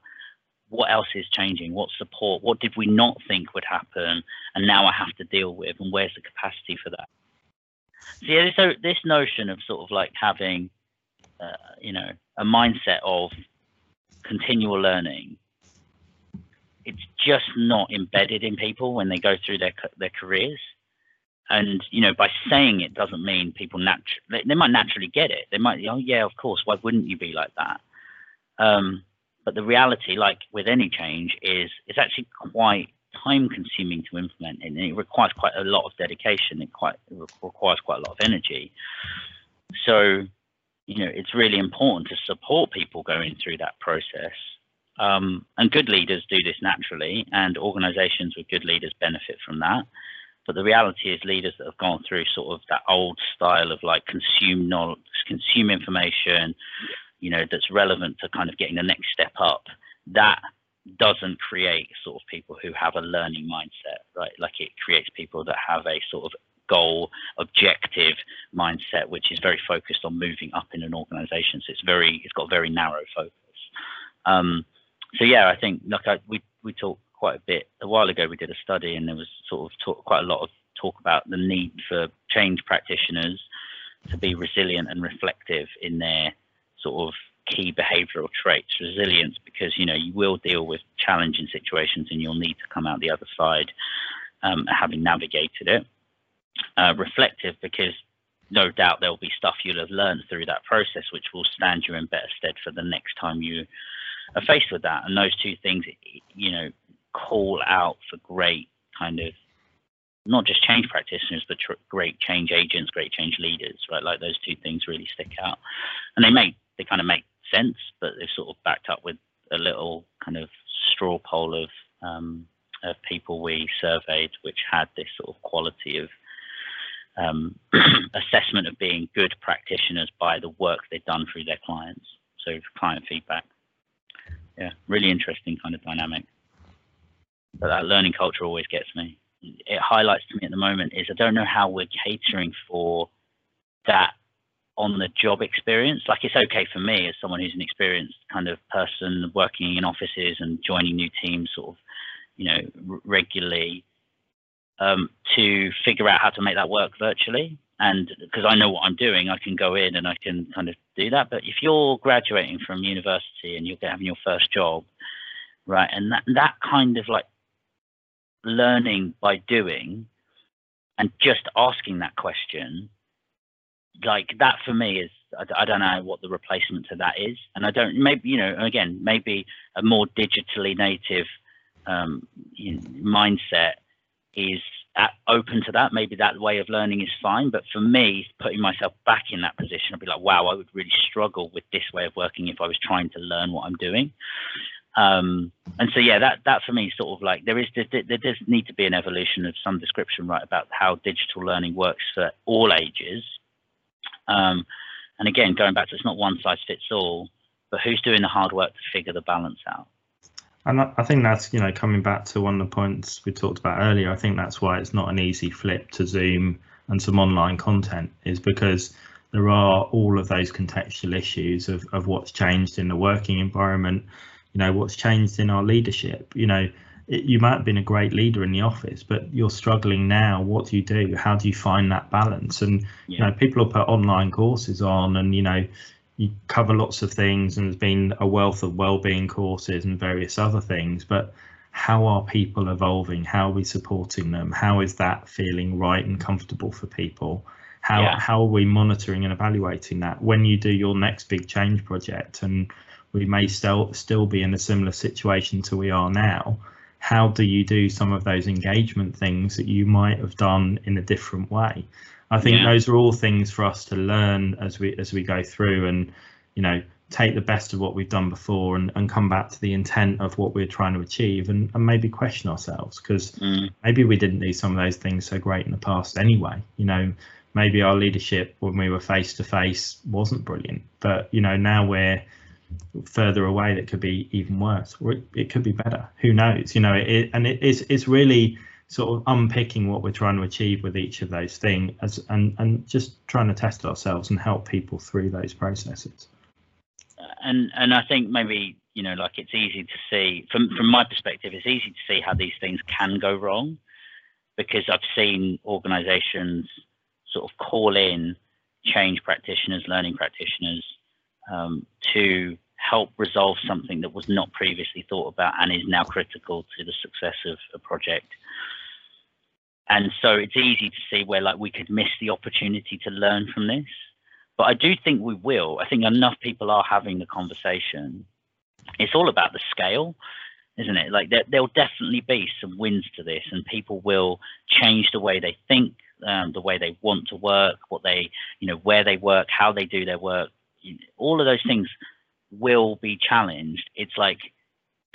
What else is changing? What support? What did we not think would happen, and now I have to deal with? And where's the capacity for that? So yeah, so this notion of sort of like having, uh, you know, a mindset of continual learning it's just not embedded in people when they go through their their careers. And you know, by saying it doesn't mean people naturally they, might naturally get it. They might, oh yeah, of course. Why wouldn't you be like that? Um, but the reality, like with any change, is it's actually quite time consuming to implement it, and it requires quite a lot of dedication. It quite it requires quite a lot of energy. So, you know, it's really important to support people going through that process um, and good leaders do this naturally, and organizations with good leaders benefit from that. But the reality is, leaders that have gone through sort of that old style of like consume knowledge, consume information, you know, that's relevant to kind of getting the next step up, that doesn't create sort of people who have a learning mindset, right? Like it creates people that have a sort of goal objective mindset, which is very focused on moving up in an organization. So it's very, it's got very narrow focus. Um, so yeah, I think like I, we we talked quite a bit a while ago. We did a study, and there was sort of talk, quite a lot of talk about the need for change practitioners to be resilient and reflective in their sort of key behavioral traits. Resilience because you know you will deal with challenging situations, and you'll need to come out the other side um, having navigated it. Uh, reflective because no doubt there'll be stuff you'll have learned through that process which will stand you in better stead for the next time you are faced with that. And those two things, you know, call out for great kind of not just change practitioners, but tr- great change agents, great change leaders, right? Like those two things really stick out, and they make they kind of make sense, but they're sort of backed up with a little kind of straw poll of, um, of people we surveyed, which had this sort of quality of um, assessment of being good practitioners by the work they've done through their clients. So client feedback. Yeah, really interesting kind of dynamic. But that learning culture always gets me. It highlights to me at the moment is I don't know how we're catering for that on the job experience. Like it's okay for me as someone who's an experienced kind of person working in offices and joining new teams sort of, you know, regularly um, to figure out how to make that work virtually. And because I know what I'm doing, I can go in and I can kind of do that. But if you're graduating from university and you're having your first job, right, and that that kind of like learning by doing and just asking that question like that for me is I, I, don't know what the replacement to that is and i don't maybe you know again maybe a more digitally native um, you know, mindset is open to that maybe that way of learning is fine. But for me putting myself back in that position i'd be like wow i would really struggle with this way of working if i was trying to learn what i'm doing. Um, and so yeah that that for me sort of like there is there, there does need to be an evolution of some description right about how digital learning works for all ages. Um, and again, going back to it's not one size fits all, but who's doing the hard work to figure the balance out? And I think that's, you know, coming back to one of the points we talked about earlier, I think that's why it's not an easy flip to Zoom and some online content is because there are all of those contextual issues of, of what's changed in the working environment, you know, what's changed in our leadership, you know, it, you might have been a great leader in the office, but you're struggling now. What do you do? How do you find that balance? And yeah. you know, people will put online courses on, and you know, you cover lots of things, and there's been a wealth of well-being courses and various other things. But how are people evolving? How are we supporting them? How is that feeling right and comfortable for people? How yeah. how are we monitoring and evaluating that when you do your next big change project? And we may still still be in a similar situation to we are now how do you do some of those engagement things that you might have done in a different way? I think yeah. those are all things for us to learn as we as we go through and you know take the best of what we've done before and, and come back to the intent of what we're trying to achieve and, and maybe question ourselves because mm. maybe we didn't do some of those things so great in the past anyway you know maybe our leadership when we were face to face wasn't brilliant but you know now we're further away that could be even worse or it, it could be better who knows you know it, and it is it's really sort of unpicking what we're trying to achieve with each of those things as and and just trying to test ourselves and help people through those processes and and i think maybe you know like it's easy to see from from my perspective it's easy to see how these things can go wrong because i've seen organizations sort of call in change practitioners learning practitioners um, to help resolve something that was not previously thought about and is now critical to the success of a project. And so it's easy to see where like we could miss the opportunity to learn from this. But I do think we will. I think enough people are having the conversation. It's all about the scale, isn't it? Like there, there'll definitely be some wins to this, and people will change the way they think, um, the way they want to work, what they, you know, where they work, how they do their work. All of those things will be challenged. It's like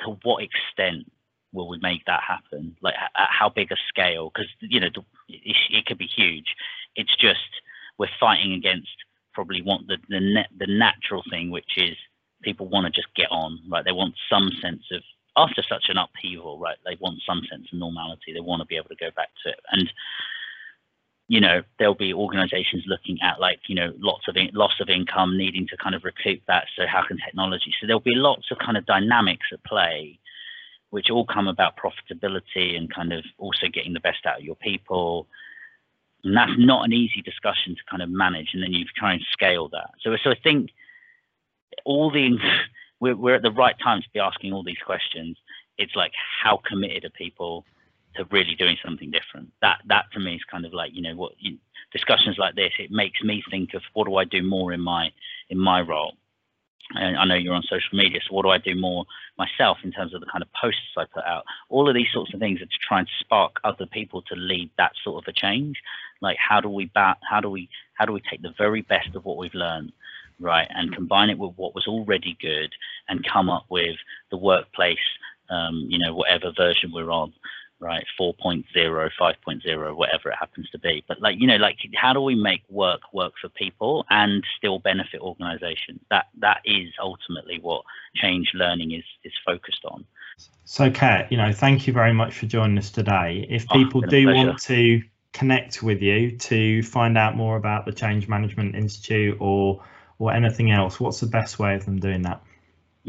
to what extent will we make that happen? Like at how big a scale? Because you know it, it, could be huge. It's just we're fighting against probably want the the net the natural thing, which is people want to just get on, right? They want some sense of after such an upheaval, right? They want some sense of normality. They want to be able to go back to it, and you know there'll be organizations looking at like you know lots of in- loss of income needing to kind of recoup that so how can technology so there'll be lots of kind of dynamics at play which all come about profitability and kind of also getting the best out of your people and that's not an easy discussion to kind of manage and then you try and scale that so so i think all the we're, we're at the right time to be asking all these questions it's like how committed are people to really doing something different. That that to me is kind of like you know what you, discussions like this. It makes me think of what do I do more in my in my role. And I know you're on social media, so what do I do more myself in terms of the kind of posts I put out? All of these sorts of things are to try and spark other people to lead that sort of a change. Like how do we bat? How do we how do we take the very best of what we've learned, right, and combine it with what was already good, and come up with the workplace, um, you know, whatever version we're on, right 4.0 5.0 whatever it happens to be. But like you know like how do we make work work for people and still benefit organizations? That that is ultimately what change learning is is focused on. So Ket you know thank you very much for joining us today. If oh, people oh, do want to connect with you to find out more about the change management institute or or anything else what's the best way of them doing that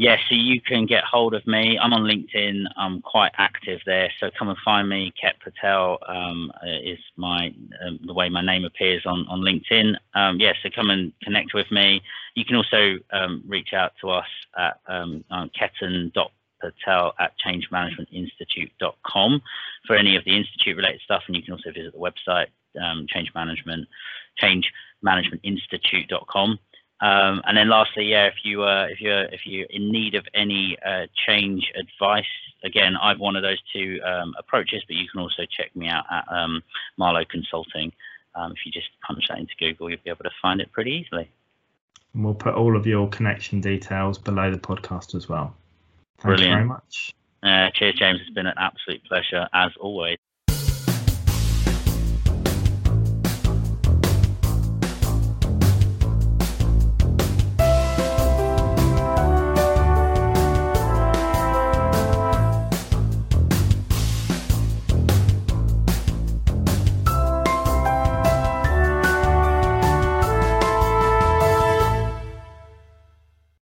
yeah, so you can get hold of me. I'm on LinkedIn. I'm quite active there, so come and find me. Ket Patel um, is my um, the way my name appears on on LinkedIn. Um, yeah, so come and connect with me. You can also um, reach out to us at um, ketan.patel at changemanagementinstitute.com for any of the institute related stuff, and you can also visit the website um, change management changemanagementinstitute.com. Um, and then lastly, yeah, if you uh, if you're if you're in need of any uh, change advice, again, I've one of those two um, approaches, but you can also check me out at um, Marlowe Consulting. Um, if you just punch that into Google, you'll be able to find it pretty easily. And we'll put all of your connection details below the podcast as well. Thank Brilliant. you very much. Uh, cheers, James. It's been an absolute pleasure as always.